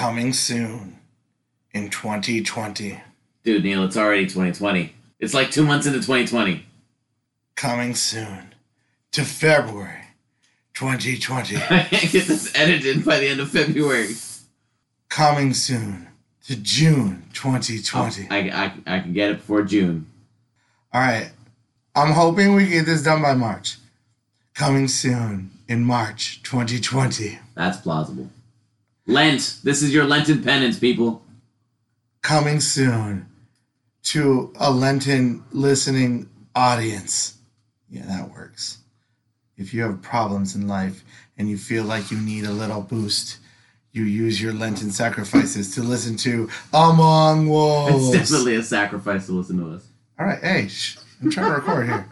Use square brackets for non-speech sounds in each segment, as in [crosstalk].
coming soon in 2020. Dude, Neil, it's already 2020. It's like two months into 2020. Coming soon to February 2020. [laughs] I can't get this edited by the end of February. Coming soon to June 2020. I, I, I can get it before June. All right. I'm hoping we get this done by March. Coming soon in March 2020. That's plausible. Lent. This is your Lenten penance, people. Coming soon to a Lenten listening audience. Yeah, that works. If you have problems in life and you feel like you need a little boost, you use your Lenten sacrifices to listen to Among Wolves. It's definitely a sacrifice to listen to us. All right, hey, shh, I'm trying to record here.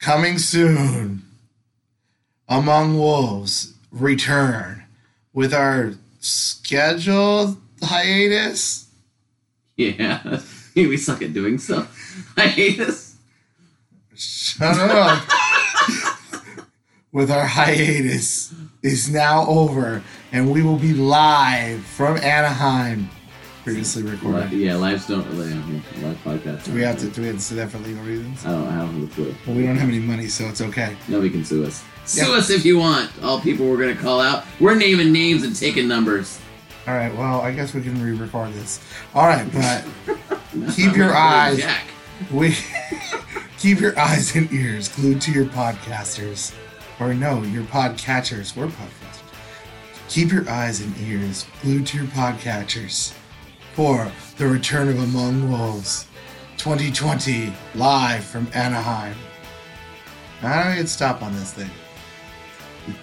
Coming soon, Among Wolves return with our scheduled hiatus. Yeah. [laughs] we suck at doing stuff. This. Shut up. with our hiatus is now over, and we will be live from Anaheim. Previously Li- recorded. yeah, lives don't really happen. Live podcasts. Do we have to? Do we have to say that for legal reasons? I don't I don't have a clue. Well, we don't have any money, so it's okay. Nobody can sue us. Yeah. Sue us if you want. All people we're gonna call out. We're naming names and taking numbers. All right. Well, I guess we can re-record this. All right, but [laughs] Keep your eyes- Jack. we [laughs] keep your eyes and ears glued to your podcasters, or no, your podcatchers. We're podcasters. Keep your eyes and ears glued to your podcatchers for the return of Among Wolves 2020 live from Anaheim. How do I hit stop on this thing?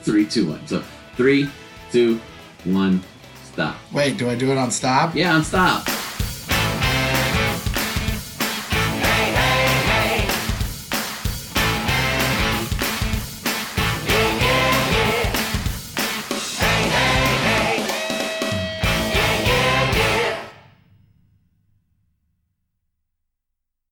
Three, two, one. So three, two, one, stop. Wait, do I do it on stop? Yeah, on stop.